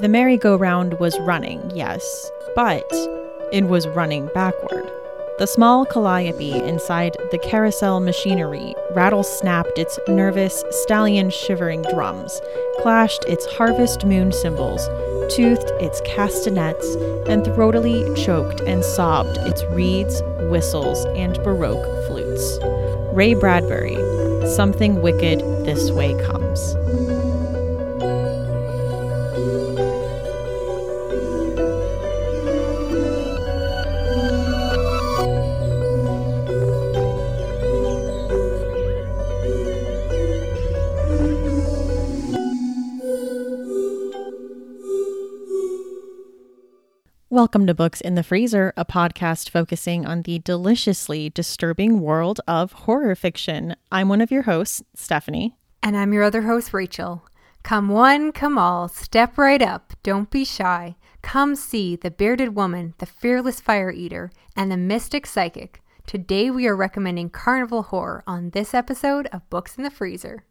The merry-go-round was running, yes, but it was running backward. The small calliope inside the carousel machinery rattle snapped its nervous, stallion shivering drums, clashed its harvest moon cymbals, toothed its castanets, and throatily choked and sobbed its reeds, whistles, and baroque flutes. Ray Bradbury, Something Wicked This Way Comes. Welcome to Books in the Freezer, a podcast focusing on the deliciously disturbing world of horror fiction. I'm one of your hosts, Stephanie. And I'm your other host, Rachel. Come one, come all, step right up, don't be shy. Come see the bearded woman, the fearless fire eater, and the mystic psychic. Today we are recommending carnival horror on this episode of Books in the Freezer.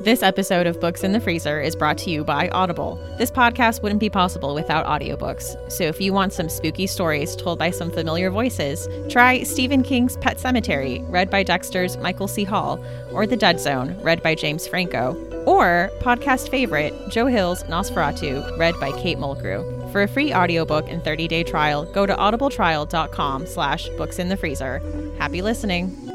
This episode of Books in the Freezer is brought to you by Audible. This podcast wouldn't be possible without audiobooks. So if you want some spooky stories told by some familiar voices, try Stephen King's Pet Sematary, read by Dexter's Michael C. Hall, or The Dead Zone, read by James Franco, or podcast favorite Joe Hill's NOS4A2, read by Kate Mulgrew. For a free audiobook and 30-day trial, go to audibletrial.com slash books in the freezer. Happy listening.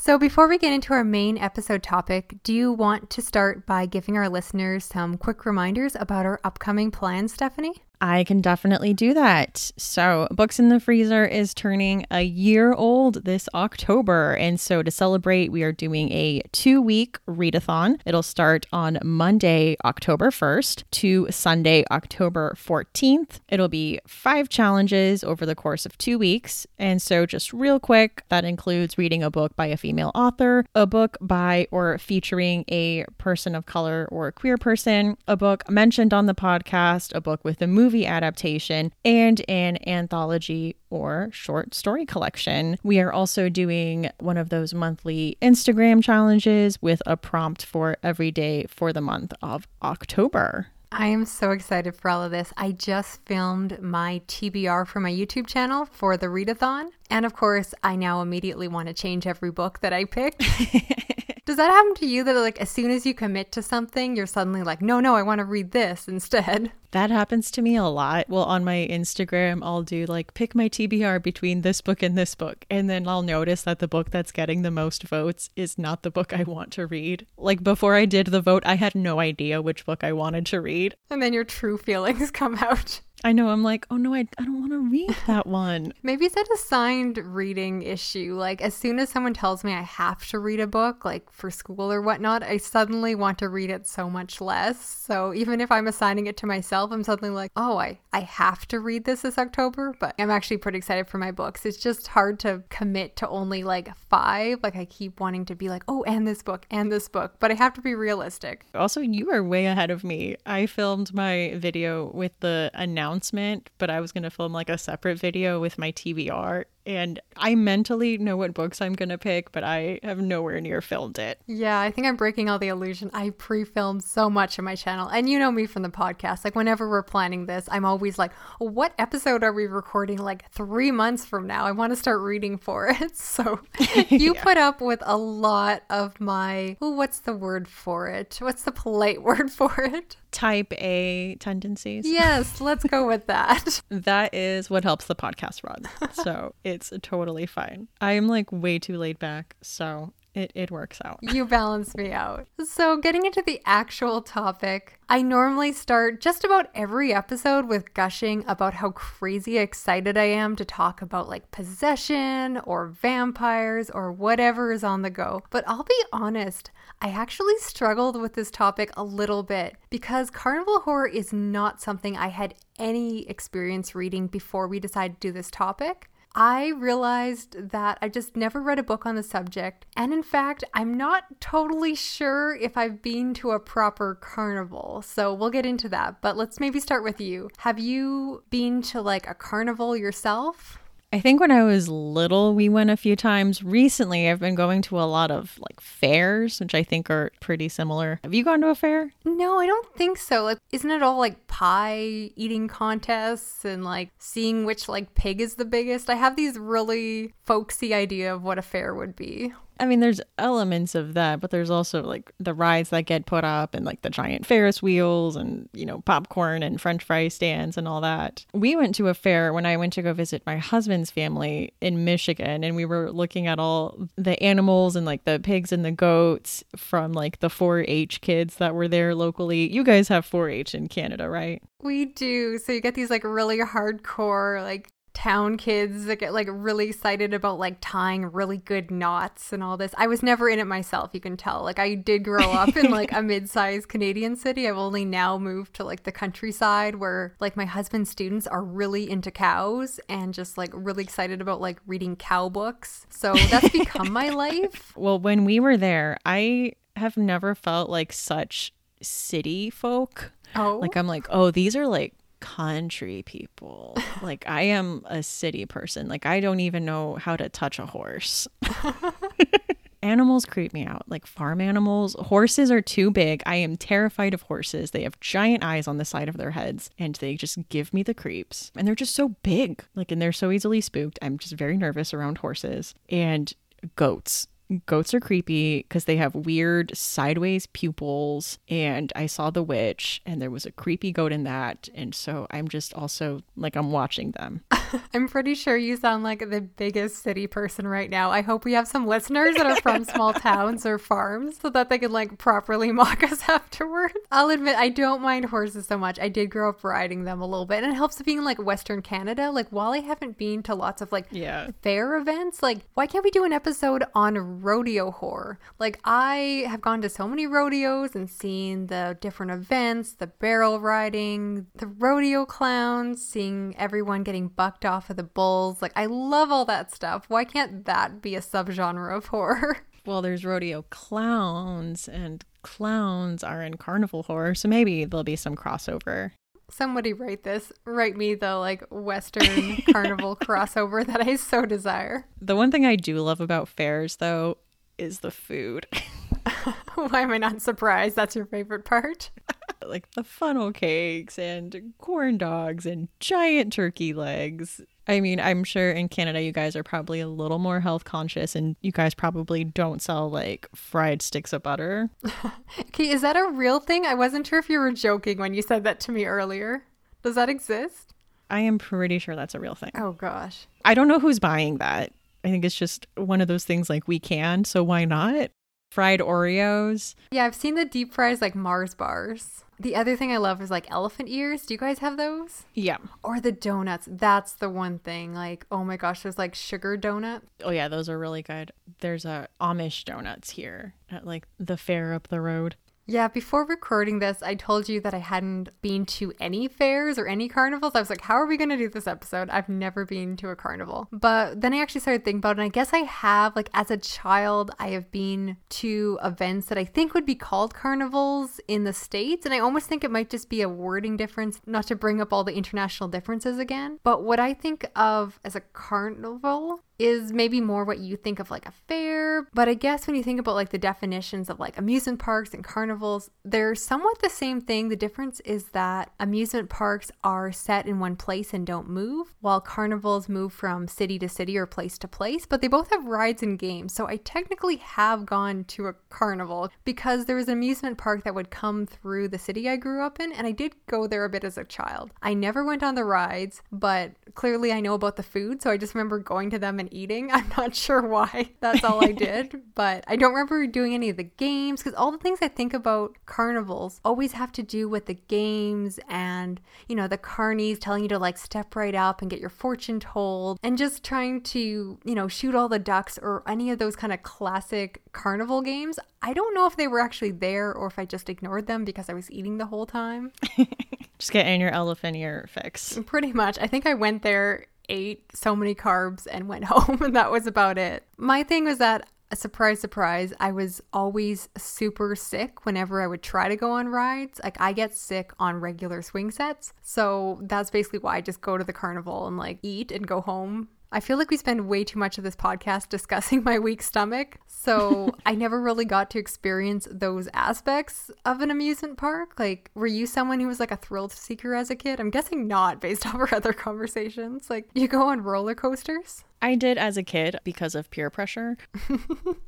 So, before we get into our main episode topic, do you want to start by giving our listeners some quick reminders about our upcoming plans, Stephanie? I can definitely do that. So, Books in the Freezer is turning a year old this October. And so, to celebrate, we are doing a two week readathon. It'll start on Monday, October 1st to Sunday, October 14th. It'll be five challenges over the course of two weeks. And so, just real quick, that includes reading a book by a female author, a book by or featuring a person of color or queer person, a book mentioned on the podcast, a book with a movie movie adaptation, and an anthology or short story collection. We are also doing one of those monthly Instagram challenges with a prompt for every day for the month of October. I am so excited for all of this. I just filmed my TBR for my YouTube channel for the readathon. And of course, I now immediately want to change every book that I picked. Does that happen to you that like as soon as you commit to something, you're suddenly like, no, no, I want to read this instead? That happens to me a lot. Well, on my Instagram, I'll do like pick my TBR between this book and this book. And then I'll notice that the book that's getting the most votes is not the book I want to read. Like before I did the vote, I had no idea which book I wanted to read. And then your true feelings come out. I know. I'm like, oh no, I, I don't want to read that one. Maybe it's an assigned reading issue. Like, as soon as someone tells me I have to read a book, like for school or whatnot, I suddenly want to read it so much less. So even if I'm assigning it to myself, I'm suddenly like, oh, I, I have to read this this October. But I'm actually pretty excited for my books. It's just hard to commit to only like five. Like, I keep wanting to be like, oh, and this book, and this book. But I have to be realistic. Also, you are way ahead of me. I filmed my video with the announcement announcement, but I was going to film like a separate video with my TBR and I mentally know what books I'm going to pick, but I have nowhere near filmed it. Yeah, I think I'm breaking all the illusion. I pre filmed so much of my channel. And you know me from the podcast. Like, whenever we're planning this, I'm always like, what episode are we recording like three months from now? I want to start reading for it. So you yeah. put up with a lot of my, well, what's the word for it? What's the polite word for it? Type A tendencies. Yes, let's go with that. that is what helps the podcast run. So it it's totally fine. I'm like way too laid back, so it, it works out. You balance me out. So, getting into the actual topic, I normally start just about every episode with gushing about how crazy excited I am to talk about like possession or vampires or whatever is on the go. But I'll be honest, I actually struggled with this topic a little bit because carnival horror is not something I had any experience reading before we decided to do this topic. I realized that I just never read a book on the subject. And in fact, I'm not totally sure if I've been to a proper carnival. So we'll get into that. But let's maybe start with you. Have you been to like a carnival yourself? I think when I was little, we went a few times. Recently, I've been going to a lot of like fairs, which I think are pretty similar. Have you gone to a fair? No, I don't think so. Like, isn't it all like pie eating contests and like seeing which like pig is the biggest? I have these really folksy idea of what a fair would be. I mean, there's elements of that, but there's also like the rides that get put up and like the giant Ferris wheels and, you know, popcorn and french fry stands and all that. We went to a fair when I went to go visit my husband's family in Michigan and we were looking at all the animals and like the pigs and the goats from like the 4 H kids that were there locally. You guys have 4 H in Canada, right? We do. So you get these like really hardcore, like town kids that get like really excited about like tying really good knots and all this. I was never in it myself, you can tell. Like I did grow up in like a mid-sized Canadian city. I've only now moved to like the countryside where like my husband's students are really into cows and just like really excited about like reading cow books. So that's become my life. Well, when we were there, I have never felt like such city folk. Oh. Like I'm like, "Oh, these are like country people. like I am a city person. Like I don't even know how to touch a horse. animals creep me out. Like farm animals, horses are too big. I am terrified of horses. They have giant eyes on the side of their heads and they just give me the creeps. And they're just so big. Like and they're so easily spooked. I'm just very nervous around horses and goats goats are creepy because they have weird sideways pupils and i saw the witch and there was a creepy goat in that and so i'm just also like i'm watching them. I'm pretty sure you sound like the biggest city person right now. I hope we have some listeners that are from small towns or farms so that they can like properly mock us afterwards. I'll admit i don't mind horses so much. I did grow up riding them a little bit and it helps being like western canada. Like while i haven't been to lots of like yeah. fair events like why can't we do an episode on rodeo horror. Like, I have gone to so many rodeos and seen the different events, the barrel riding, the rodeo clowns, seeing everyone getting bucked off of the bulls. Like, I love all that stuff. Why can't that be a subgenre of horror? Well, there's rodeo clowns, and clowns are in carnival horror, so maybe there'll be some crossover. Somebody write this. Write me the like Western carnival crossover that I so desire. The one thing I do love about fairs, though, is the food. Why am I not surprised? That's your favorite part? like the funnel cakes and corn dogs and giant turkey legs. I mean, I'm sure in Canada you guys are probably a little more health conscious and you guys probably don't sell like fried sticks of butter. okay, is that a real thing? I wasn't sure if you were joking when you said that to me earlier. Does that exist? I am pretty sure that's a real thing. Oh gosh. I don't know who's buying that. I think it's just one of those things like we can, so why not? Fried Oreos. Yeah, I've seen the deep fries like Mars bars. The other thing I love is like elephant ears. Do you guys have those? Yeah. Or the donuts. That's the one thing. Like, oh my gosh, there's like sugar donut. Oh yeah, those are really good. There's a Amish donuts here at like the fair up the road. Yeah, before recording this, I told you that I hadn't been to any fairs or any carnivals. I was like, how are we going to do this episode? I've never been to a carnival. But then I actually started thinking about it, and I guess I have. Like, as a child, I have been to events that I think would be called carnivals in the States. And I almost think it might just be a wording difference, not to bring up all the international differences again. But what I think of as a carnival is maybe more what you think of like a fair. But I guess when you think about like the definitions of like amusement parks and carnivals, they're somewhat the same thing. The difference is that amusement parks are set in one place and don't move, while carnivals move from city to city or place to place, but they both have rides and games. So I technically have gone to a carnival because there was an amusement park that would come through the city I grew up in, and I did go there a bit as a child. I never went on the rides, but clearly I know about the food, so I just remember going to them and eating. I'm not sure why. That's all I did, but I don't remember doing any of the games because all the things I think about carnivals always have to do with the games and, you know, the carnies telling you to like step right up and get your fortune told and just trying to, you know, shoot all the ducks or any of those kind of classic carnival games. I don't know if they were actually there or if I just ignored them because I was eating the whole time. just getting your elephant ear fix. Pretty much. I think I went there ate so many carbs and went home, and that was about it. My thing was that surprise, surprise, I was always super sick whenever I would try to go on rides. Like, I get sick on regular swing sets. So that's basically why I just go to the carnival and like eat and go home I feel like we spend way too much of this podcast discussing my weak stomach. So I never really got to experience those aspects of an amusement park. Like, were you someone who was like a thrill seeker as a kid? I'm guessing not based off our other conversations. Like, you go on roller coasters? I did as a kid because of peer pressure.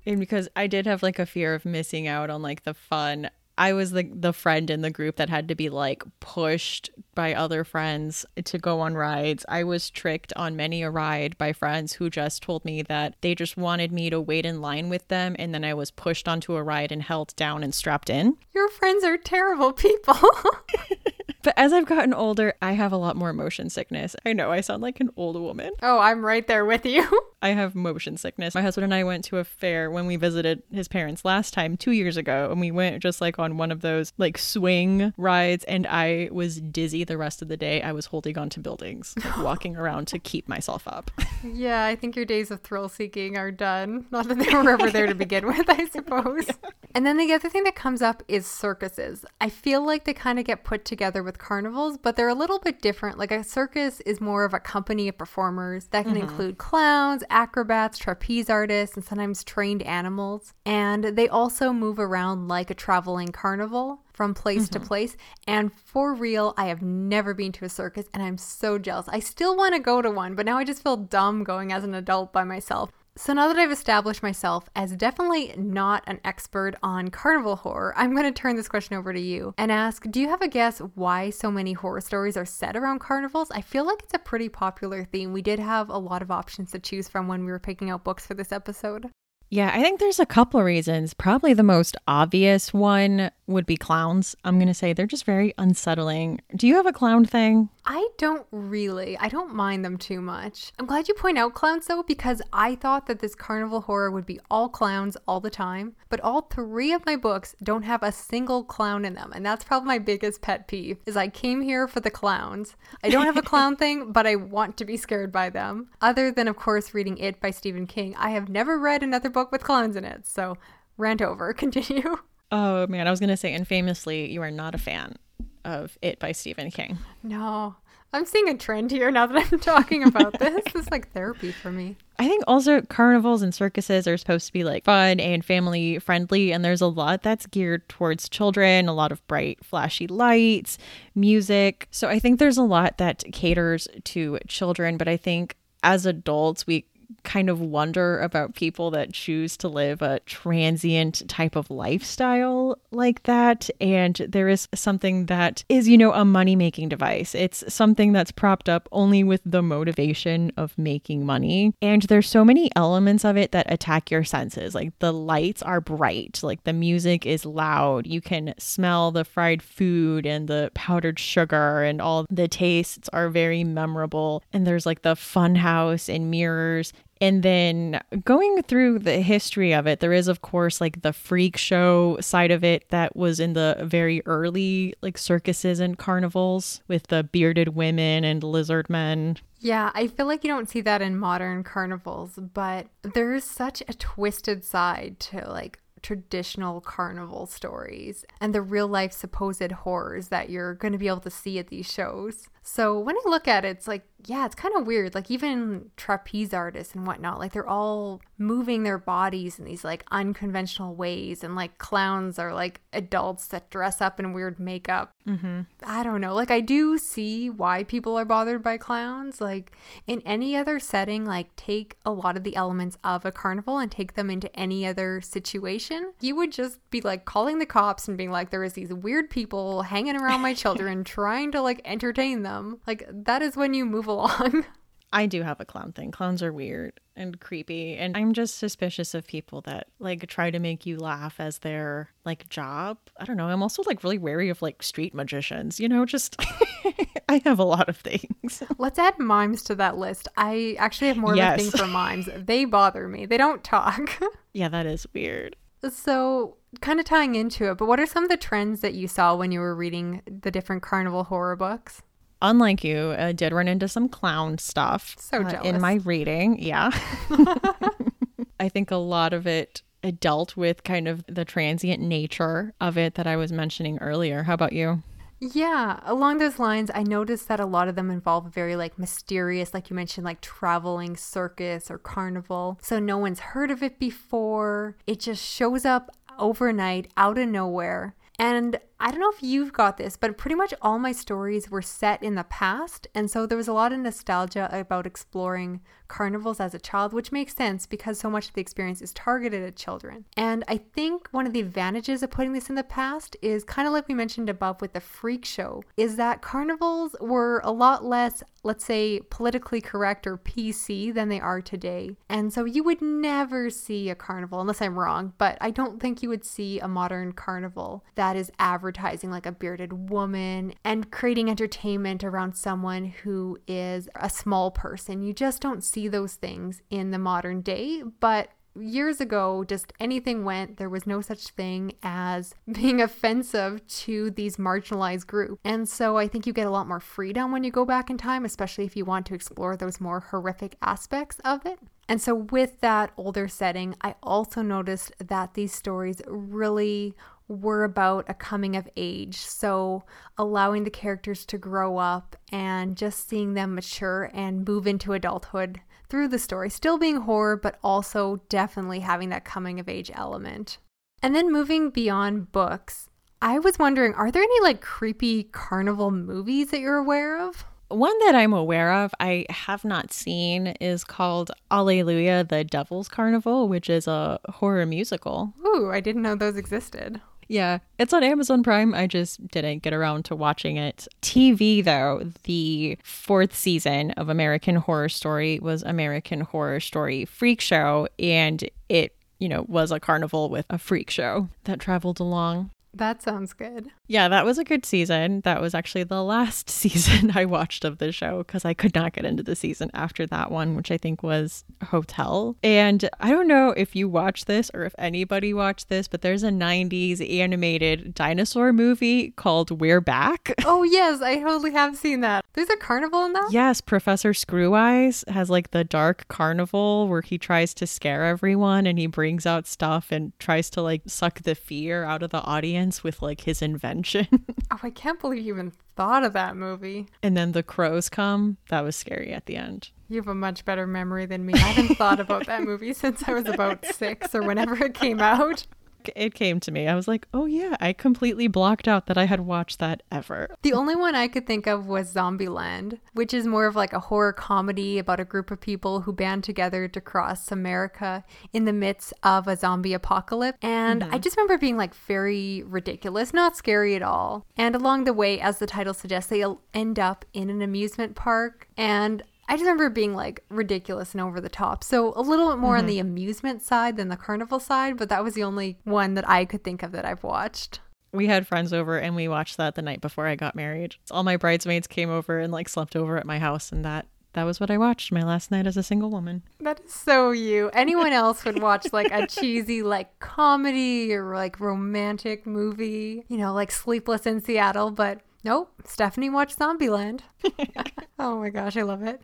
and because I did have like a fear of missing out on like the fun I was the the friend in the group that had to be like pushed by other friends to go on rides. I was tricked on many a ride by friends who just told me that they just wanted me to wait in line with them and then I was pushed onto a ride and held down and strapped in. Your friends are terrible people. But as I've gotten older, I have a lot more motion sickness. I know I sound like an old woman. Oh, I'm right there with you. I have motion sickness. My husband and I went to a fair when we visited his parents last time, two years ago, and we went just like on one of those like swing rides, and I was dizzy the rest of the day. I was holding on to buildings, like, walking around to keep myself up. yeah, I think your days of thrill seeking are done. Not that they were ever there to begin with, I suppose. And then the other thing that comes up is circuses. I feel like they kind of get put together with carnivals, but they're a little bit different. Like a circus is more of a company of performers that can mm-hmm. include clowns, acrobats, trapeze artists, and sometimes trained animals. And they also move around like a traveling carnival from place mm-hmm. to place. And for real, I have never been to a circus and I'm so jealous. I still want to go to one, but now I just feel dumb going as an adult by myself. So now that I've established myself as definitely not an expert on carnival horror, I'm going to turn this question over to you and ask Do you have a guess why so many horror stories are set around carnivals? I feel like it's a pretty popular theme. We did have a lot of options to choose from when we were picking out books for this episode. Yeah, I think there's a couple of reasons. Probably the most obvious one would be clowns. I'm going to say they're just very unsettling. Do you have a clown thing? I don't really. I don't mind them too much. I'm glad you point out clowns though, because I thought that this carnival horror would be all clowns all the time. But all three of my books don't have a single clown in them. And that's probably my biggest pet peeve is I came here for the clowns. I don't have a clown thing, but I want to be scared by them. Other than, of course, reading It by Stephen King, I have never read another book with clowns in it. So rant over. Continue. Oh man, I was gonna say, and famously, you are not a fan of It by Stephen King. No. I'm seeing a trend here now that I'm talking about this. this is like therapy for me. I think also carnivals and circuses are supposed to be like fun and family friendly, and there's a lot that's geared towards children, a lot of bright, flashy lights, music. So I think there's a lot that caters to children, but I think as adults, we kind of wonder about people that choose to live a transient type of lifestyle like that. And there is something that is, you know, a money making device. It's something that's propped up only with the motivation of making money. And there's so many elements of it that attack your senses. Like the lights are bright, like the music is loud. You can smell the fried food and the powdered sugar, and all the tastes are very memorable. And there's like the fun house and mirrors and then going through the history of it, there is, of course, like the freak show side of it that was in the very early like circuses and carnivals with the bearded women and lizard men. Yeah, I feel like you don't see that in modern carnivals, but there's such a twisted side to like traditional carnival stories and the real life supposed horrors that you're going to be able to see at these shows. So when I look at it, it's like, yeah, it's kind of weird. Like even trapeze artists and whatnot, like they're all moving their bodies in these like unconventional ways. And like clowns are like adults that dress up in weird makeup. Mm-hmm. I don't know. Like I do see why people are bothered by clowns. Like in any other setting, like take a lot of the elements of a carnival and take them into any other situation. You would just be like calling the cops and being like, there is these weird people hanging around my children trying to like entertain them them. Like that is when you move along. I do have a clown thing. Clowns are weird and creepy, and I'm just suspicious of people that like try to make you laugh as their like job. I don't know. I'm also like really wary of like street magicians, you know, just I have a lot of things. Let's add mimes to that list. I actually have more yes. of a thing for mimes. They bother me. They don't talk. yeah, that is weird. So, kind of tying into it, but what are some of the trends that you saw when you were reading the different carnival horror books? Unlike you, I did run into some clown stuff so uh, in my reading. Yeah. I think a lot of it dealt with kind of the transient nature of it that I was mentioning earlier. How about you? Yeah, along those lines, I noticed that a lot of them involve very like mysterious, like you mentioned, like traveling circus or carnival. So no one's heard of it before. It just shows up overnight out of nowhere. And I don't know if you've got this, but pretty much all my stories were set in the past. And so there was a lot of nostalgia about exploring carnivals as a child, which makes sense because so much of the experience is targeted at children. And I think one of the advantages of putting this in the past is kind of like we mentioned above with the freak show, is that carnivals were a lot less, let's say, politically correct or PC than they are today. And so you would never see a carnival, unless I'm wrong, but I don't think you would see a modern carnival that is average advertising like a bearded woman and creating entertainment around someone who is a small person. You just don't see those things in the modern day, but years ago, just anything went. There was no such thing as being offensive to these marginalized groups. And so I think you get a lot more freedom when you go back in time, especially if you want to explore those more horrific aspects of it. And so, with that older setting, I also noticed that these stories really were about a coming of age. So, allowing the characters to grow up and just seeing them mature and move into adulthood through the story. Still being horror, but also definitely having that coming of age element. And then moving beyond books, I was wondering are there any like creepy carnival movies that you're aware of? One that I'm aware of, I have not seen, is called Alleluia, the Devil's Carnival, which is a horror musical. Ooh, I didn't know those existed. Yeah, it's on Amazon Prime. I just didn't get around to watching it. TV, though, the fourth season of American Horror Story was American Horror Story Freak Show, and it, you know, was a carnival with a freak show that traveled along. That sounds good. Yeah, that was a good season. That was actually the last season I watched of the show because I could not get into the season after that one, which I think was Hotel. And I don't know if you watch this or if anybody watched this, but there's a 90s animated dinosaur movie called We're Back. Oh, yes, I totally have seen that. There's a carnival in that? Yes, Professor Screweyes has like the dark carnival where he tries to scare everyone and he brings out stuff and tries to like suck the fear out of the audience with like his invention. oh, I can't believe you even thought of that movie. And then the crows come. That was scary at the end. You have a much better memory than me. I haven't thought about that movie since I was about six or whenever it came out it came to me. I was like, oh yeah, I completely blocked out that I had watched that ever. The only one I could think of was Zombieland, which is more of like a horror comedy about a group of people who band together to cross America in the midst of a zombie apocalypse. And mm-hmm. I just remember being like very ridiculous, not scary at all. And along the way, as the title suggests, they end up in an amusement park. And I just remember being like ridiculous and over the top. So a little bit more mm-hmm. on the amusement side than the carnival side, but that was the only one that I could think of that I've watched. We had friends over and we watched that the night before I got married. All my bridesmaids came over and like slept over at my house and that that was what I watched my last night as a single woman. That is so you. Anyone else would watch like a cheesy like comedy or like romantic movie, you know, like Sleepless in Seattle, but nope, Stephanie watched Zombieland. oh my gosh, I love it.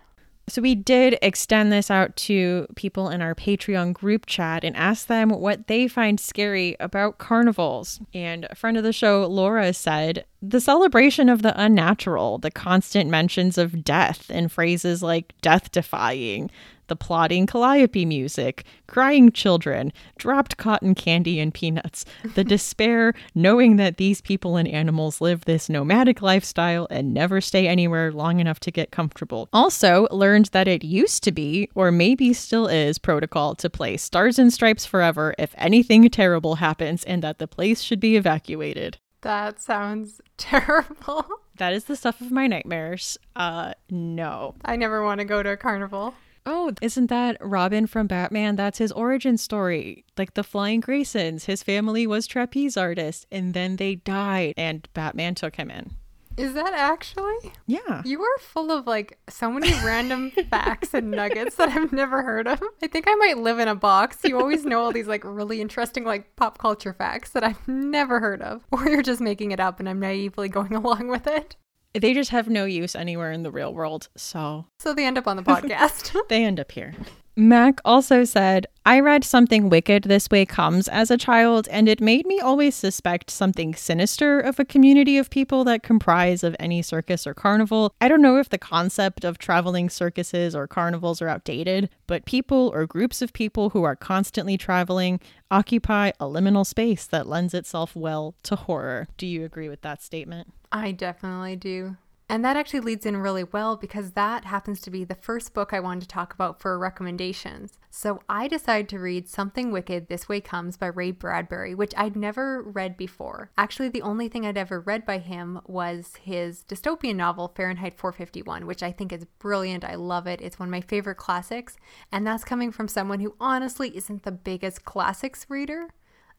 So we did extend this out to people in our Patreon group chat and ask them what they find scary about carnivals. And a friend of the show, Laura, said the celebration of the unnatural, the constant mentions of death and phrases like death defying, the plodding calliope music, crying children, dropped cotton candy and peanuts, the despair knowing that these people and animals live this nomadic lifestyle and never stay anywhere long enough to get comfortable. Also, learned that it used to be, or maybe still is, protocol to play Stars and Stripes forever if anything terrible happens and that the place should be evacuated. That sounds terrible. That is the stuff of my nightmares. Uh, no. I never want to go to a carnival. Oh, isn't that Robin from Batman? That's his origin story. Like the Flying Graysons, his family was trapeze artists and then they died and Batman took him in. Is that actually? Yeah. You are full of like so many random facts and nuggets that I've never heard of. I think I might live in a box. You always know all these like really interesting like pop culture facts that I've never heard of. Or you're just making it up and I'm naively going along with it. They just have no use anywhere in the real world. So So they end up on the podcast. they end up here. Mac also said, I read Something Wicked This Way Comes as a child, and it made me always suspect something sinister of a community of people that comprise of any circus or carnival. I don't know if the concept of traveling circuses or carnivals are outdated, but people or groups of people who are constantly traveling occupy a liminal space that lends itself well to horror. Do you agree with that statement? I definitely do. And that actually leads in really well because that happens to be the first book I wanted to talk about for recommendations. So I decided to read Something Wicked This Way Comes by Ray Bradbury, which I'd never read before. Actually, the only thing I'd ever read by him was his dystopian novel, Fahrenheit 451, which I think is brilliant. I love it. It's one of my favorite classics. And that's coming from someone who honestly isn't the biggest classics reader.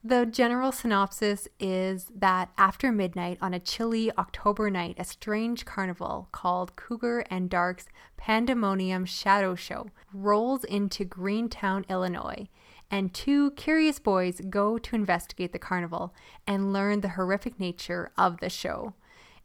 The general synopsis is that after midnight on a chilly October night, a strange carnival called Cooger and Dark's Pandemonium Shadow Show rolls into Greentown, Illinois, and two curious boys go to investigate the carnival and learn the horrific nature of the show.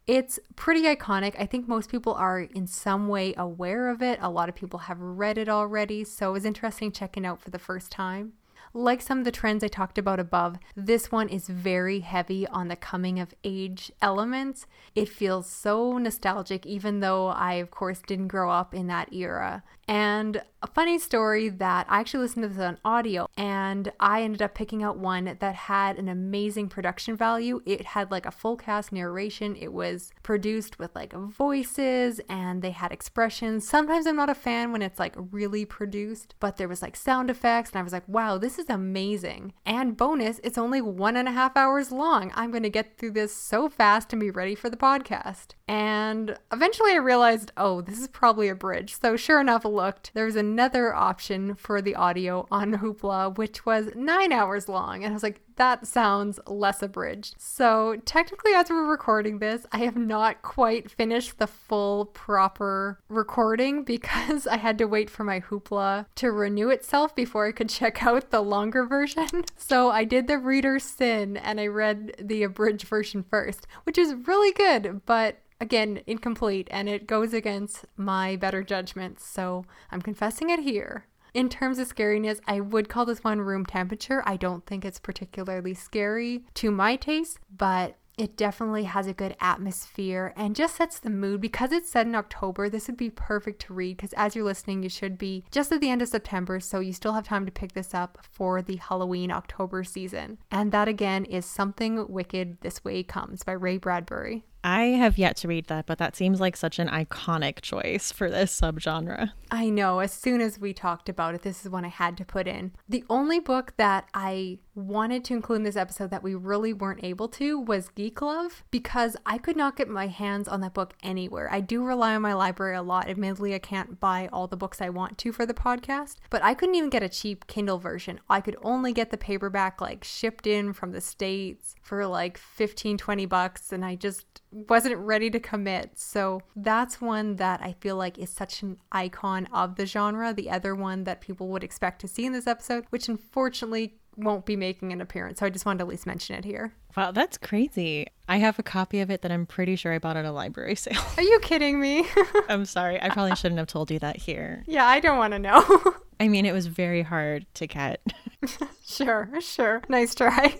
It's pretty iconic. I think most people are in some way aware of it. A lot of people have read it already, so it was interesting checking out for the first time. Like some of the trends I talked about above, this one is very heavy on the coming of age elements. It feels so nostalgic, even though I, of course, didn't grow up in that era. And a funny story that I actually listened to this on audio and I ended up picking out one that had an amazing production value. It had like a full cast narration. It was produced with like voices and they had expressions. Sometimes I'm not a fan when it's like really produced, but there was like sound effects and I was like, wow, this is amazing. And bonus, it's only one and a half hours long. I'm going to get through this so fast and be ready for the podcast. And eventually I realized, oh, this is probably a bridge. So sure enough, looked, there was another option for the audio on Hoopla, which was nine hours long. And I was like, that sounds less abridged. So, technically, as we're recording this, I have not quite finished the full proper recording because I had to wait for my Hoopla to renew itself before I could check out the longer version. So, I did the reader sin and I read the abridged version first, which is really good, but again, incomplete, and it goes against my better judgments, so I'm confessing it here. In terms of scariness, I would call this one room temperature. I don't think it's particularly scary to my taste, but it definitely has a good atmosphere and just sets the mood because it's set in October. This would be perfect to read because as you're listening, you should be just at the end of September, so you still have time to pick this up for the Halloween October season. And that again is Something Wicked This Way Comes by Ray Bradbury. I have yet to read that, but that seems like such an iconic choice for this subgenre. I know. As soon as we talked about it, this is one I had to put in. The only book that I wanted to include in this episode that we really weren't able to was Geek Love because I could not get my hands on that book anywhere. I do rely on my library a lot. Admittedly, I can't buy all the books I want to for the podcast, but I couldn't even get a cheap Kindle version. I could only get the paperback like shipped in from the States for like 15, 20 bucks, and I just wasn't ready to commit. So that's one that I feel like is such an icon of the genre. The other one that people would expect to see in this episode, which unfortunately won't be making an appearance. So I just wanted to at least mention it here. Wow, that's crazy. I have a copy of it that I'm pretty sure I bought at a library sale. Are you kidding me? I'm sorry. I probably shouldn't have told you that here. Yeah, I don't want to know. I mean, it was very hard to get. sure, sure. Nice try.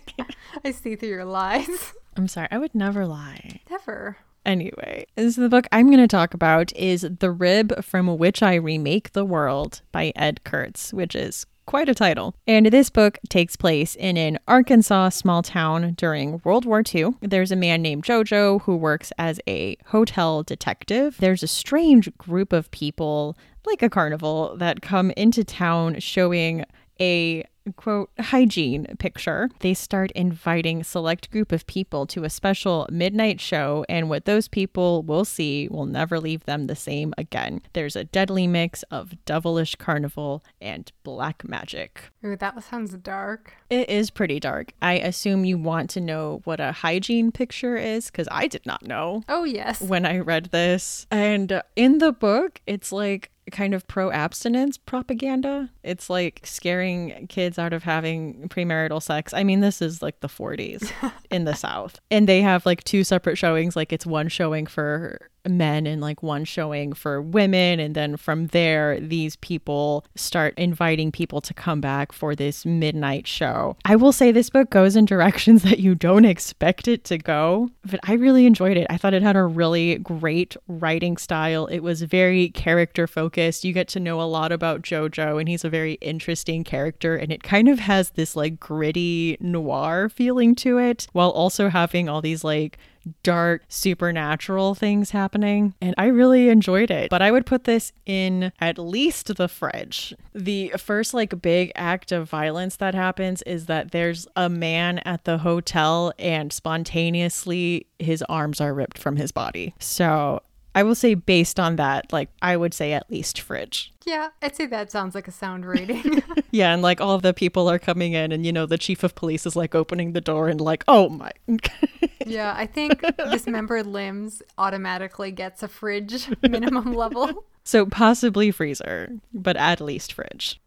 I see through your lies. I'm sorry. I would never lie. Never. Anyway, so the book I'm going to talk about is The Rib from Which I Remake the World by Ed Kurtz, which is quite a title. And this book takes place in an Arkansas small town during World War II. There's a man named Jojo who works as a hotel detective. There's a strange group of people, like a carnival, that come into town showing a quote hygiene picture. They start inviting select group of people to a special midnight show and what those people will see will never leave them the same again. There's a deadly mix of devilish carnival and black magic. Ooh, that sounds dark. It is pretty dark. I assume you want to know what a hygiene picture is because i did not know oh yes. when i read this. And in the book it's like kind of pro abstinence propaganda. It's like scaring kids kids out of having premarital sex. I mean, this is like the 40s in the South. And they have like two separate showings. Like it's one showing for men and like one showing for women. And then from there, these people start inviting people to come back for this midnight show. I will say this book goes in directions that you don't expect it to go, but I really enjoyed it. I thought it had a really great writing style. It was very character focused. You get to know a lot about JoJo, and he's a very interesting character. And it kind of has this like gritty noir feeling to it while also having all these like dark supernatural things happening and I really enjoyed it. But I would put this in at least the fridge. The first like big act of violence that happens is that there's a man at the hotel and spontaneously his arms are ripped from his body. So I will say based on that, like I would say at least fridge. Yeah, I'd say that sounds like a sound rating. yeah, and like all the people are coming in and you know the chief of police is like opening the door and like, "Oh my." yeah, I think dismembered limbs automatically gets a fridge minimum level. So possibly freezer, but at least fridge.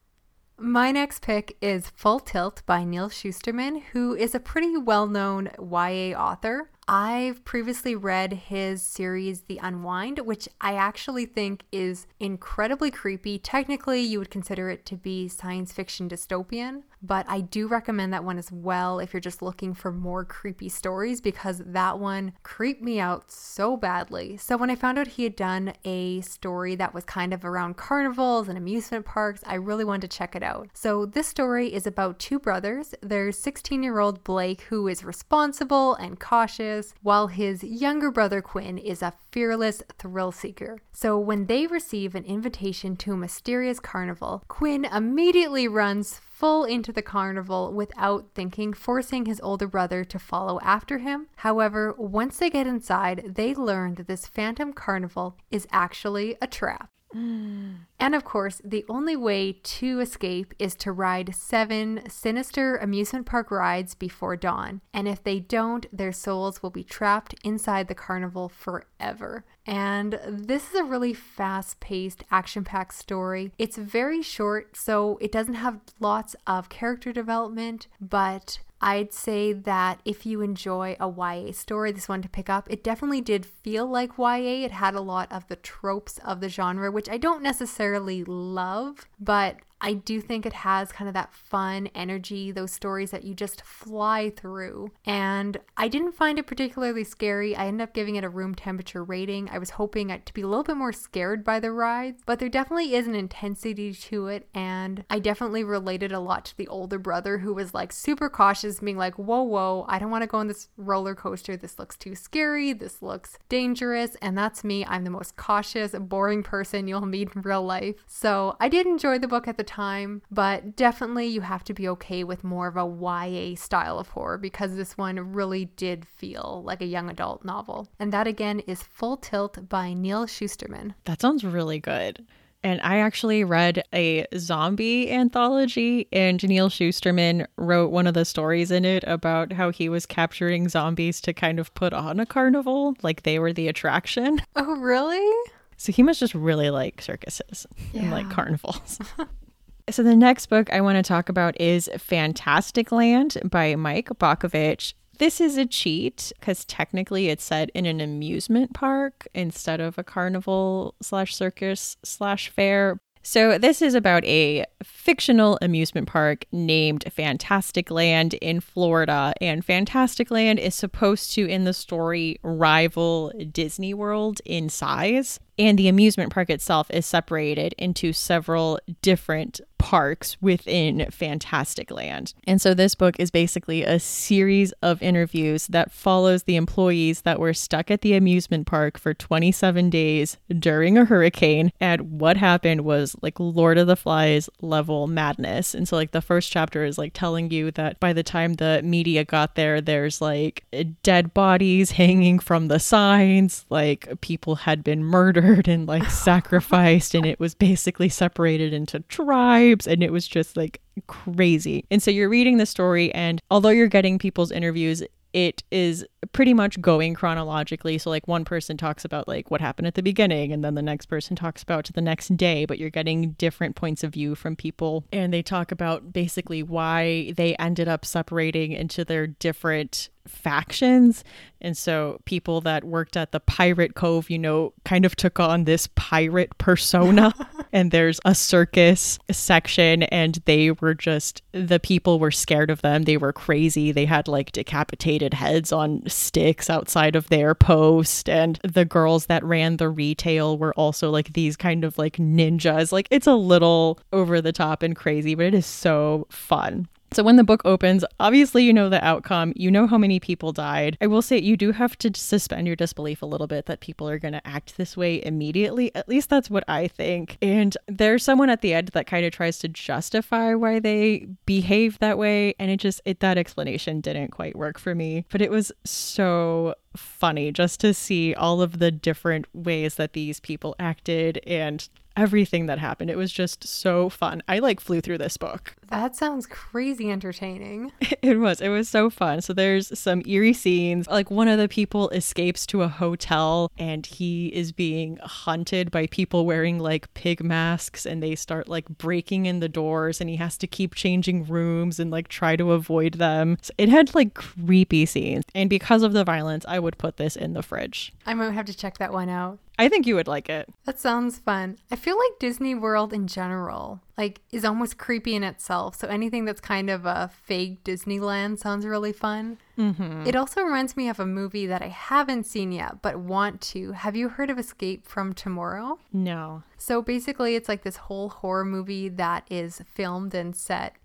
My next pick is Full Tilt by Neal Shusterman, who is a pretty well known YA author. I've previously read his series, The Unwind, which I actually think is incredibly creepy. Technically, you would consider it to be science fiction dystopian, but I do recommend that one as well if you're just looking for more creepy stories because that one creeped me out so badly. So, when I found out he had done a story that was kind of around carnivals and amusement parks, I really wanted to check it out. So, this story is about two brothers. There's 16 year old Blake, who is responsible and cautious while his younger brother Quinn is a fearless thrill seeker. So when they receive an invitation to a mysterious carnival, Quinn immediately runs full into the carnival without thinking, forcing his older brother to follow after him. However, once they get inside, they learn that this phantom carnival is actually a trap. Mm. And of course, the only way to escape is to ride seven sinister amusement park rides before dawn. And if they don't, their souls will be trapped inside the carnival forever. And this is a really fast paced, action packed story. It's very short, so it doesn't have lots of character development, but I'd say that if you enjoy a YA story, this one to pick up. It definitely did feel like YA. It had a lot of the tropes of the genre, which I don't necessarily love, but I do think it has kind of that fun energy, those stories that you just fly through. And I didn't find it particularly scary. I ended up giving it a room temperature rating. I was hoping to be a little bit more scared by the rides, but there definitely is an intensity to it. And I definitely related a lot to the older brother who was like super cautious, being like, whoa, whoa, I don't want to go on this roller coaster. This looks too scary. This looks dangerous. And that's me. I'm the most cautious, boring person you'll meet in real life. So I did enjoy the book at the time, but definitely you have to be okay with more of a YA style of horror because this one really did feel like a young adult novel. And that again is Full Tilt by Neal Shusterman. That sounds really good. And I actually read a zombie anthology, and Neal Shusterman wrote one of the stories in it about how he was capturing zombies to kind of put on a carnival, like they were the attraction. Oh, really? So he must just really like circuses yeah. and like carnivals. So, the next book I want to talk about is Fantastic Land by Mike Bakovich. This is a cheat because technically it's set in an amusement park instead of a carnival slash circus slash fair. So, this is about a fictional amusement park named Fantastic Land in Florida. And Fantastic Land is supposed to, in the story, rival Disney World in size. And the amusement park itself is separated into several different parks within Fantastic Land. And so this book is basically a series of interviews that follows the employees that were stuck at the amusement park for 27 days during a hurricane. And what happened was like Lord of the Flies level madness. And so, like, the first chapter is like telling you that by the time the media got there, there's like dead bodies hanging from the signs, like people had been murdered and like sacrificed and it was basically separated into tribes and it was just like crazy. And so you're reading the story and although you're getting people's interviews it is pretty much going chronologically. So, like, one person talks about like what happened at the beginning, and then the next person talks about the next day, but you're getting different points of view from people. And they talk about basically why they ended up separating into their different factions. And so people that worked at the Pirate Cove, you know, kind of took on this pirate persona. and there's a circus section, and they were just, the people were scared of them. They were crazy. They had like decapitated heads on sticks outside of their post. And the girls that ran the retail were also like these kind of like ninjas. Like it's a little over the top and crazy, but it is so fun. So when the book opens, obviously you know the outcome. You know how many people died. I will say you do have to suspend your disbelief a little bit that people are going to act this way immediately. At least that's what I think. And there's someone at the end that kind of tries to justify why they behave that way and it just it that explanation didn't quite work for me. But it was so funny just to see all of the different ways that these people acted and everything that happened. It was just so fun. I like flew through this book. That sounds crazy entertaining. It was. It was so fun. So there's some eerie scenes. Like one of the people escapes to a hotel and he is being hunted by people wearing like pig masks and they start like breaking in the doors and he has to keep changing rooms and like try to avoid them. So it had like creepy scenes. And because of the violence, I would put this in the fridge. I might have to check that one out. I think you would like it. That sounds fun. I feel like Disney World in general like is almost creepy in itself. So anything that's kind of a fake Disneyland sounds really fun. Mm-hmm. It also reminds me of a movie that I haven't seen yet but want to. Have you heard of Escape from Tomorrow? No. So basically, it's like this whole horror movie that is filmed and set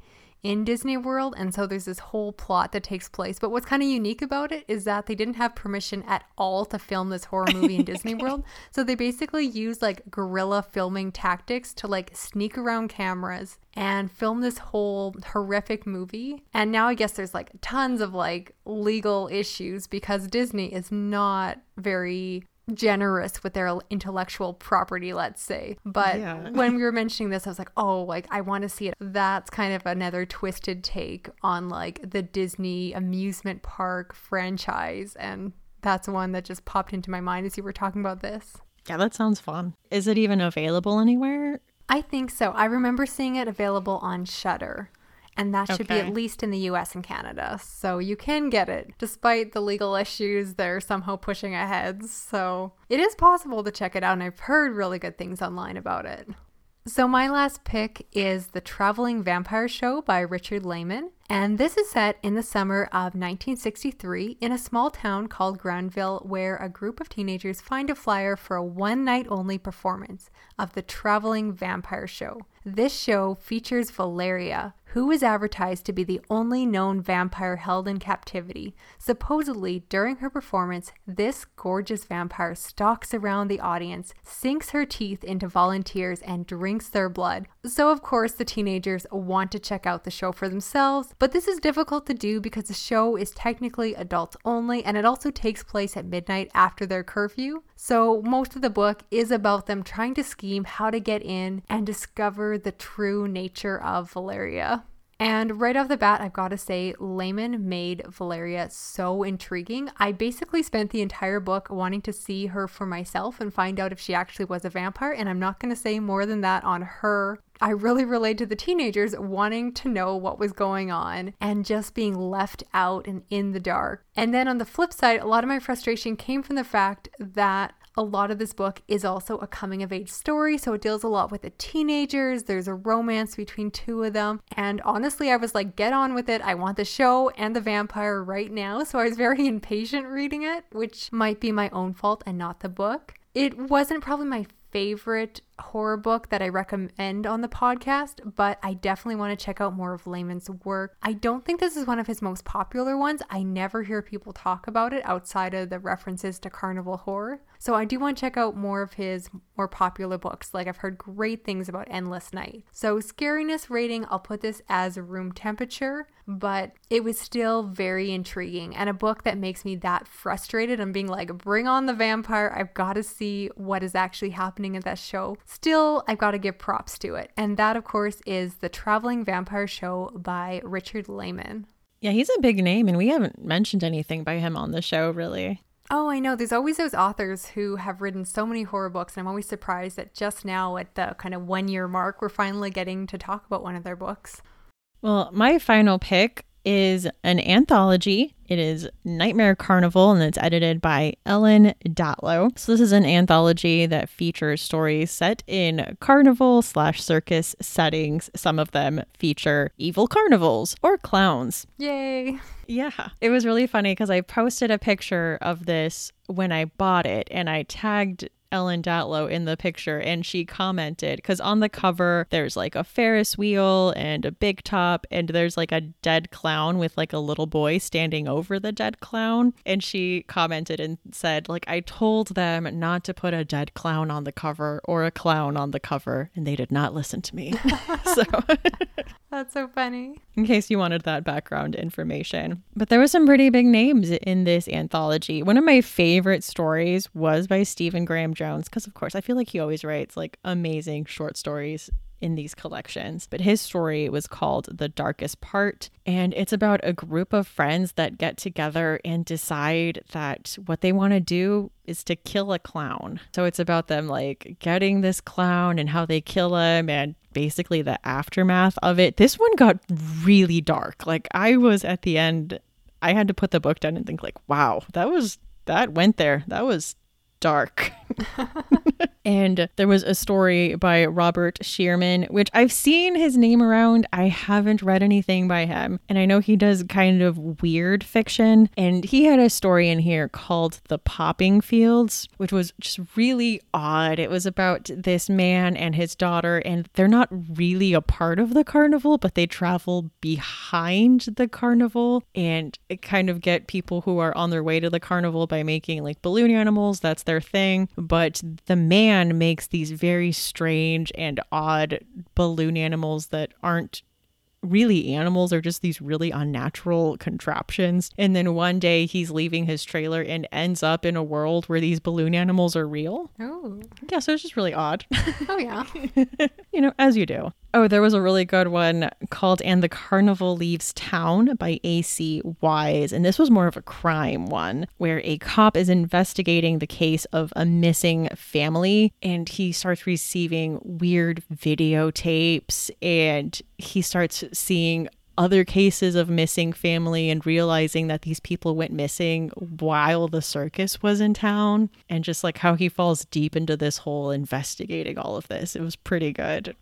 in Disney World. And so there's this whole plot that takes place. But what's kind of unique about it is that they didn't have permission at all to film this horror movie in Disney World. So they basically used like guerrilla filming tactics to like sneak around cameras and film this whole horrific movie. And now I guess there's like tons of like legal issues because Disney is not very generous with their intellectual property, let's say. But yeah. when we were mentioning this, I was like, oh, like I want to see it. That's kind of another twisted take on like the Disney amusement park franchise. And that's one that just popped into my mind as you were talking about this. Yeah, that sounds fun. Is it even available anywhere? I think so. I remember seeing it available on Shudder and that should okay. be at least in the US and Canada. So you can get it despite the legal issues they're somehow pushing ahead. So it is possible to check it out, and I've heard really good things online about it. So, my last pick is The Traveling Vampire Show by Richard Laymon. And this is set in the summer of 1963 in a small town called Grandville, where a group of teenagers find a flyer for a one night only performance of The Traveling Vampire Show. This show features Valeria, who is advertised to be the only known vampire held in captivity. Supposedly, during her performance, this gorgeous vampire stalks around the audience, sinks her teeth into volunteers, and drinks their blood. So, of course, the teenagers want to check out the show for themselves, but this is difficult to do because the show is technically adults only and it also takes place at midnight after their curfew. So, most of the book is about them trying to scheme how to get in and discover the true nature of Valeria. And right off the bat, I've got to say, Laymon made Valeria so intriguing. I basically spent the entire book wanting to see her for myself and find out if she actually was a vampire. And I'm not going to say more than that on her. I really relate to the teenagers wanting to know what was going on and just being left out and in the dark. And then on the flip side, a lot of my frustration came from the fact that a lot of this book is also a coming of age story, so it deals a lot with the teenagers. There's a romance between two of them. And honestly, I was like, get on with it. I want the show and the vampire right now. So I was very impatient reading it, which might be my own fault and not the book. It wasn't probably my favorite horror book that I recommend on the podcast, but I definitely want to check out more of Laymon's work. I don't think this is one of his most popular ones. I never hear people talk about it outside of the references to carnival horror. So I do want to check out more of his more popular books. Like I've heard great things about Endless Night. So scariness rating, I'll put this as room temperature, but it was still very intriguing and a book that makes me that frustrated. I'm being like, bring on the vampire. I've got to see what is actually happening in that show. Still, I've got to give props to it. And that, of course, is The Traveling Vampire Show by Richard Laymon. Yeah, he's a big name, and we haven't mentioned anything by him on the show, really. Oh, I know. There's always those authors who have written so many horror books, and I'm always surprised that just now, at the kind of one year mark, we're finally getting to talk about one of their books. Well, my final pick is an anthology. It is Nightmare Carnival and it's edited by Ellen Datlow. So this is an anthology that features stories set in carnival slash circus settings. Some of them feature evil carnivals or clowns. Yay! Yeah, it was really funny because I posted a picture of this when I bought it and I tagged Ellen Datlow in the picture and she commented because on the cover there's like a Ferris wheel and a big top and there's like a dead clown with like a little boy standing over the dead clown and she commented and said like I told them not to put a dead clown on the cover or a clown on the cover and they did not listen to me. so That's so funny. In case you wanted that background information. But there was some pretty big names in this anthology. One of my favorite stories was by Stephen Graham Jones, because of course I feel like he always writes like amazing short stories in these collections. But his story was called The Darkest Part. And it's about a group of friends that get together and decide that what they want to do is to kill a clown. So it's about them like getting this clown and how they kill him and basically the aftermath of it. This one got really dark. Like I was at the end, I had to put the book down and think like, wow, that was that went there. That was dark. and there was a story by Robert Shearman, which I've seen his name around. I haven't read anything by him. And I know he does kind of weird fiction. And he had a story in here called The Popping Fields, which was just really odd. It was about this man and his daughter, and they're not really a part of the carnival, but they travel behind the carnival and kind of get people who are on their way to the carnival by making like balloon animals. That's their thing. But the man man makes these very strange and odd balloon animals that aren't really animals are just these really unnatural contraptions. And then one day he's leaving his trailer and ends up in a world where these balloon animals are real. Oh. Yeah, so it's just really odd. Oh, yeah. you know, as you do. Oh, there was a really good one called And the Carnival Leaves Town by A.C. Wise. And this was more of a crime one where a cop is investigating the case of a missing family and he starts receiving weird videotapes and he starts seeing other cases of missing family and realizing that these people went missing while the circus was in town and just like how he falls deep into this whole investigating all of this. It was pretty good.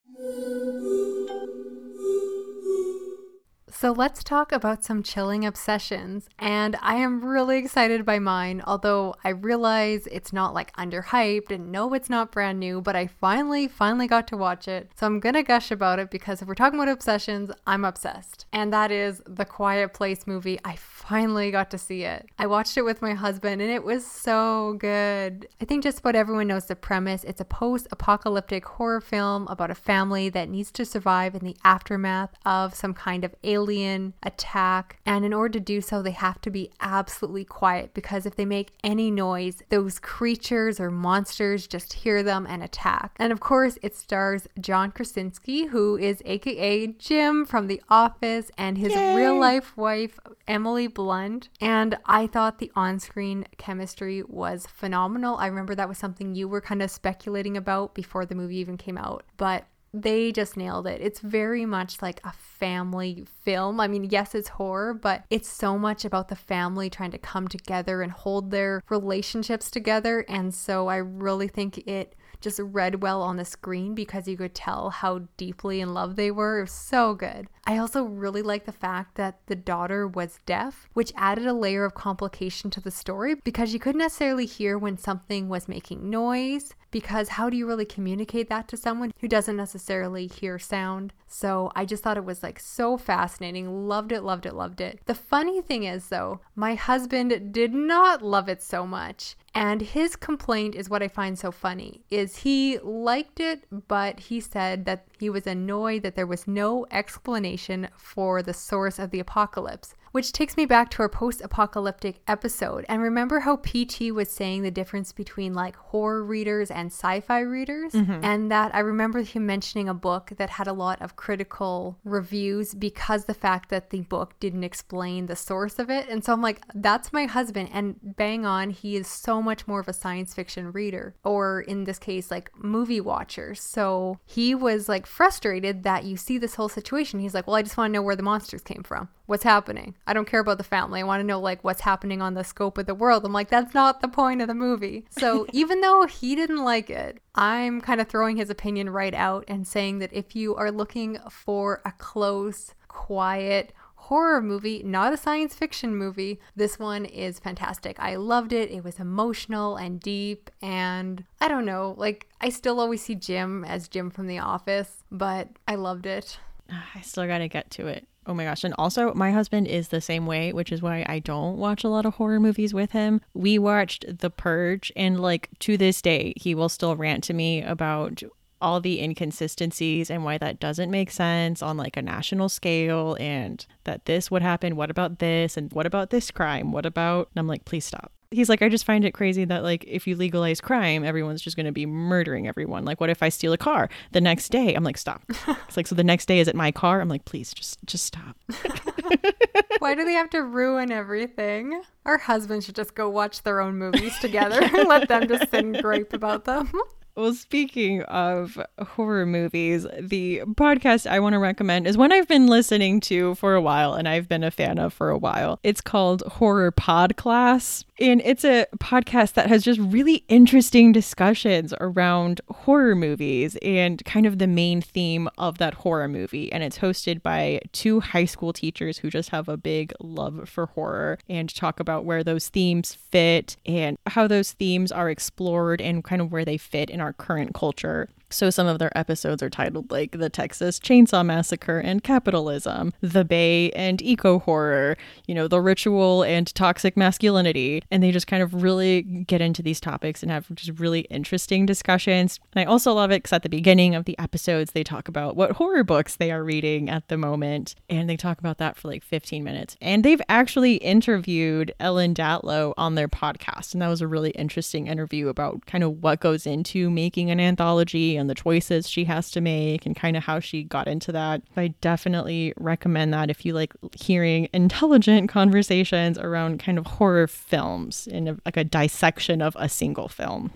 So let's talk about some chilling obsessions. And I am really excited by mine, although I realize it's not like underhyped and no, it's not brand new, but I finally, finally got to watch it. So I'm gonna gush about it because if we're talking about obsessions, I'm obsessed. And that is the Quiet Place movie. I finally got to see it. I watched it with my husband and it was so good. I think just about everyone knows the premise. It's a post apocalyptic horror film about a family that needs to survive in the aftermath of some kind of alien attack. And in order to do so, they have to be absolutely quiet because if they make any noise, those creatures or monsters just hear them and attack. And of course, it stars John Krasinski, who is AKA Jim from The Office, and his Yay. real life wife, Emily Blunt. And I thought the on screen chemistry was phenomenal. I remember that was something you were kind of speculating about before the movie even came out. But they just nailed it. It's very much like a family film. I mean, yes, it's horror, but it's so much about the family trying to come together and hold their relationships together. And so I really think it just read well on the screen because you could tell how deeply in love they were. It was so good. I also really like the fact that the daughter was deaf, which added a layer of complication to the story because you couldn't necessarily hear when something was making noise. Because how do you really communicate that to someone who doesn't necessarily hear sound? So I just thought it was like so fascinating. Loved it, loved it, loved it. The funny thing is, though, my husband did not love it so much. And his complaint is what I find so funny is he liked it, but he said that he was annoyed that there was no explanation for the source of the apocalypse. Which takes me back to our post apocalyptic episode. And remember how PT was saying the difference between like horror readers and sci fi readers? Mm-hmm. And that I remember him mentioning a book that had a lot of critical reviews because the fact that the book didn't explain the source of it. And so I'm like, that's my husband. And bang on, he is so much more of a science fiction reader, or in this case, like movie watcher. So he was like frustrated that you see this whole situation. He's like, well, I just want to know where the monsters came from. What's happening? I don't care about the family. I want to know like what's happening on the scope of the world. I'm like, that's not the point of the movie. So even though he didn't like it, I'm kind of throwing his opinion right out and saying that if you are looking for a close, quiet, horror movie, not a science fiction movie. This one is fantastic. I loved it. It was emotional and deep. And I don't know, like, I still always see Jim as Jim from The Office, but I loved it. I still got to get to it. Oh my gosh. And also, my husband is the same way, which is why I don't watch a lot of horror movies with him. We watched The Purge, and like to this day, he will still rant to me about all the inconsistencies and why that doesn't make sense on like a national scale and that this would happen. What about this? And what about this crime? What about? And I'm like, please stop. He's like, I just find it crazy that like if you legalize crime, everyone's just going to be murdering everyone. Like, what if I steal a car the next day? I'm like, stop. it's like, so the next day is it my car? I'm like, please, just just stop. Why do they have to ruin everything? Our husbands should just go watch their own movies together and let them just sit and gripe about them. Well, speaking of horror movies, the podcast I want to recommend is one I've been listening to for a while and I've been a fan of for a while. It's called Horror Pod Class. And it's a podcast that has just really interesting discussions around horror movies and kind of the main theme of that horror movie. And it's hosted by two high school teachers who just have a big love for horror and talk about where those themes fit and how those themes are explored and kind of where they fit in our current culture. So some of their episodes are titled like The Texas Chainsaw Massacre and Capitalism, The Bay and Eco Horror, you know, The Ritual and Toxic Masculinity. And they just kind of really get into these topics and have just really interesting discussions. And I also love it because at the beginning of the episodes, they talk about what horror books they are reading at the moment. And they talk about that for like 15 minutes. And they've actually interviewed Ellen Datlow on their podcast. And that was a really interesting interview about kind of what goes into making an anthology and the choices she has to make and kind of how she got into that. I definitely recommend that if you like hearing intelligent conversations around kind of horror films in like a dissection of a single film.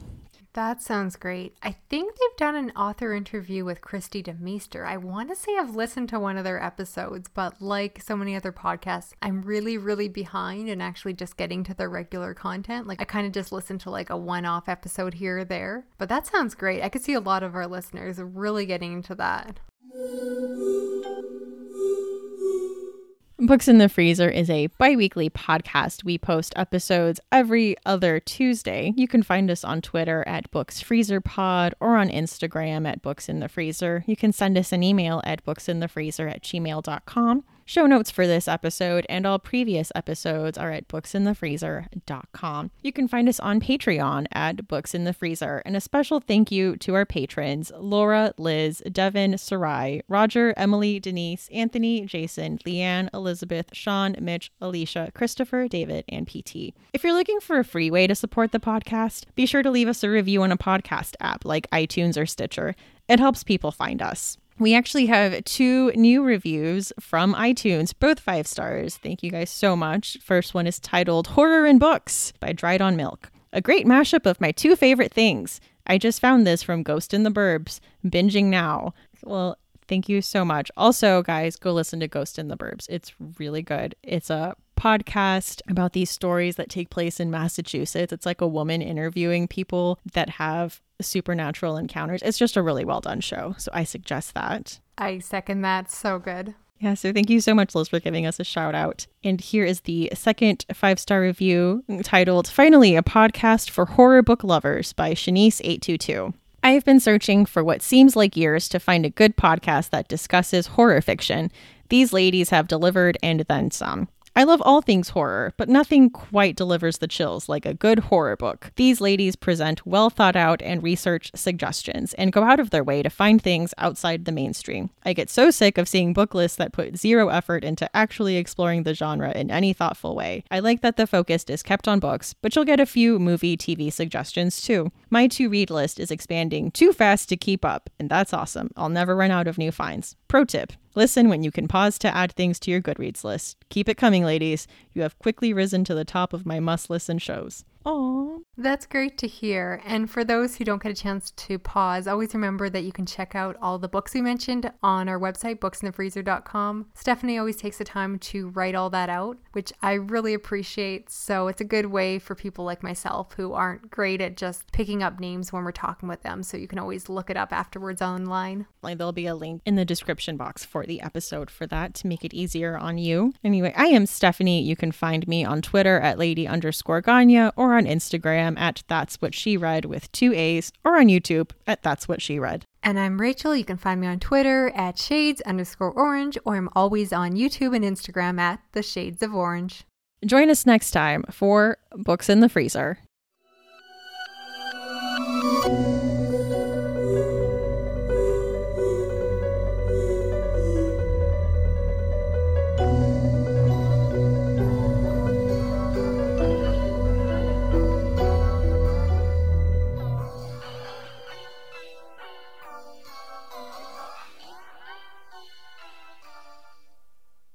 That sounds great. I think they've done an author interview with Kristi DeMeester. I want to say I've listened to one of their episodes, but like so many other podcasts, I'm really, really behind in actually just getting to their regular content. Like I kind of just listen to like a one off episode here or there. But that sounds great. I could see a lot of our listeners really getting into that. Books in the Freezer is a bi weekly podcast. We post episodes every other Tuesday. You can find us on Twitter at Books Freezer Pod or on Instagram at Books in the Freezer. You can send us an email at booksinthefreezer at gmail.com. Show notes for this episode and all previous episodes are at booksinthefreezer.com. You can find us on Patreon at Books in the Freezer. And a special thank you to our patrons Laura, Liz, Devin, Sarai, Roger, Emily, Denise, Anthony, Jason, Leanne, Elizabeth, Sean, Mitch, Alicia, Christopher, David, and PT. If you're looking for a free way to support the podcast, be sure to leave us a review on a podcast app like iTunes or Stitcher. It helps people find us. We actually have two new reviews from iTunes, both five stars. Thank you guys so much. First one is titled Horror in Books by Dried on Milk. A great mashup of my two favorite things. I just found this from Ghost in the Burbs, binging now. Well, thank you so much. Also, guys, go listen to Ghost in the Burbs. It's really good. It's a podcast about these stories that take place in Massachusetts. It's like a woman interviewing people that have supernatural encounters. It's just a really well done show. So I suggest that. I second that. So good. Yeah, so thank you so much, Liz, for giving us a shout out. And here is the second five star review titled Finally, a podcast for horror book lovers by Shanice822. I have been searching for what seems like years to find a good podcast that discusses horror fiction. These ladies have delivered and then some. I love all things horror, but nothing quite delivers the chills like a good horror book. These ladies present well thought out and researched suggestions and go out of their way to find things outside the mainstream. I get so sick of seeing book lists that put zero effort into actually exploring the genre in any thoughtful way. I like that the focus is kept on books, but you'll get a few movie, TV suggestions too. My to read list is expanding too fast to keep up, and that's awesome. I'll never run out of new finds. Pro tip listen when you can pause to add things to your Goodreads list. Keep it coming, ladies. You have quickly risen to the top of my must listen shows. Aww. That's great to hear. And for those who don't get a chance to pause, always remember that you can check out all the books we mentioned on our website, booksinthefreezer.com. Stephanie always takes the time to write all that out, which I really appreciate. So it's a good way for people like myself who aren't great at just picking up names when we're talking with them. So you can always look it up afterwards online. There'll be a link in the description box for the episode for that to make it easier on you. Anyway, I am Stephanie. You can find me on Twitter at lady underscore Ganya or on Instagram at That's What She Read with two A's or on YouTube at That's What She Read. And I'm Rachel. You can find me on Twitter at shades underscore orange, or I'm always on YouTube and Instagram at the shades of orange. Join us next time for Books in the Freezer.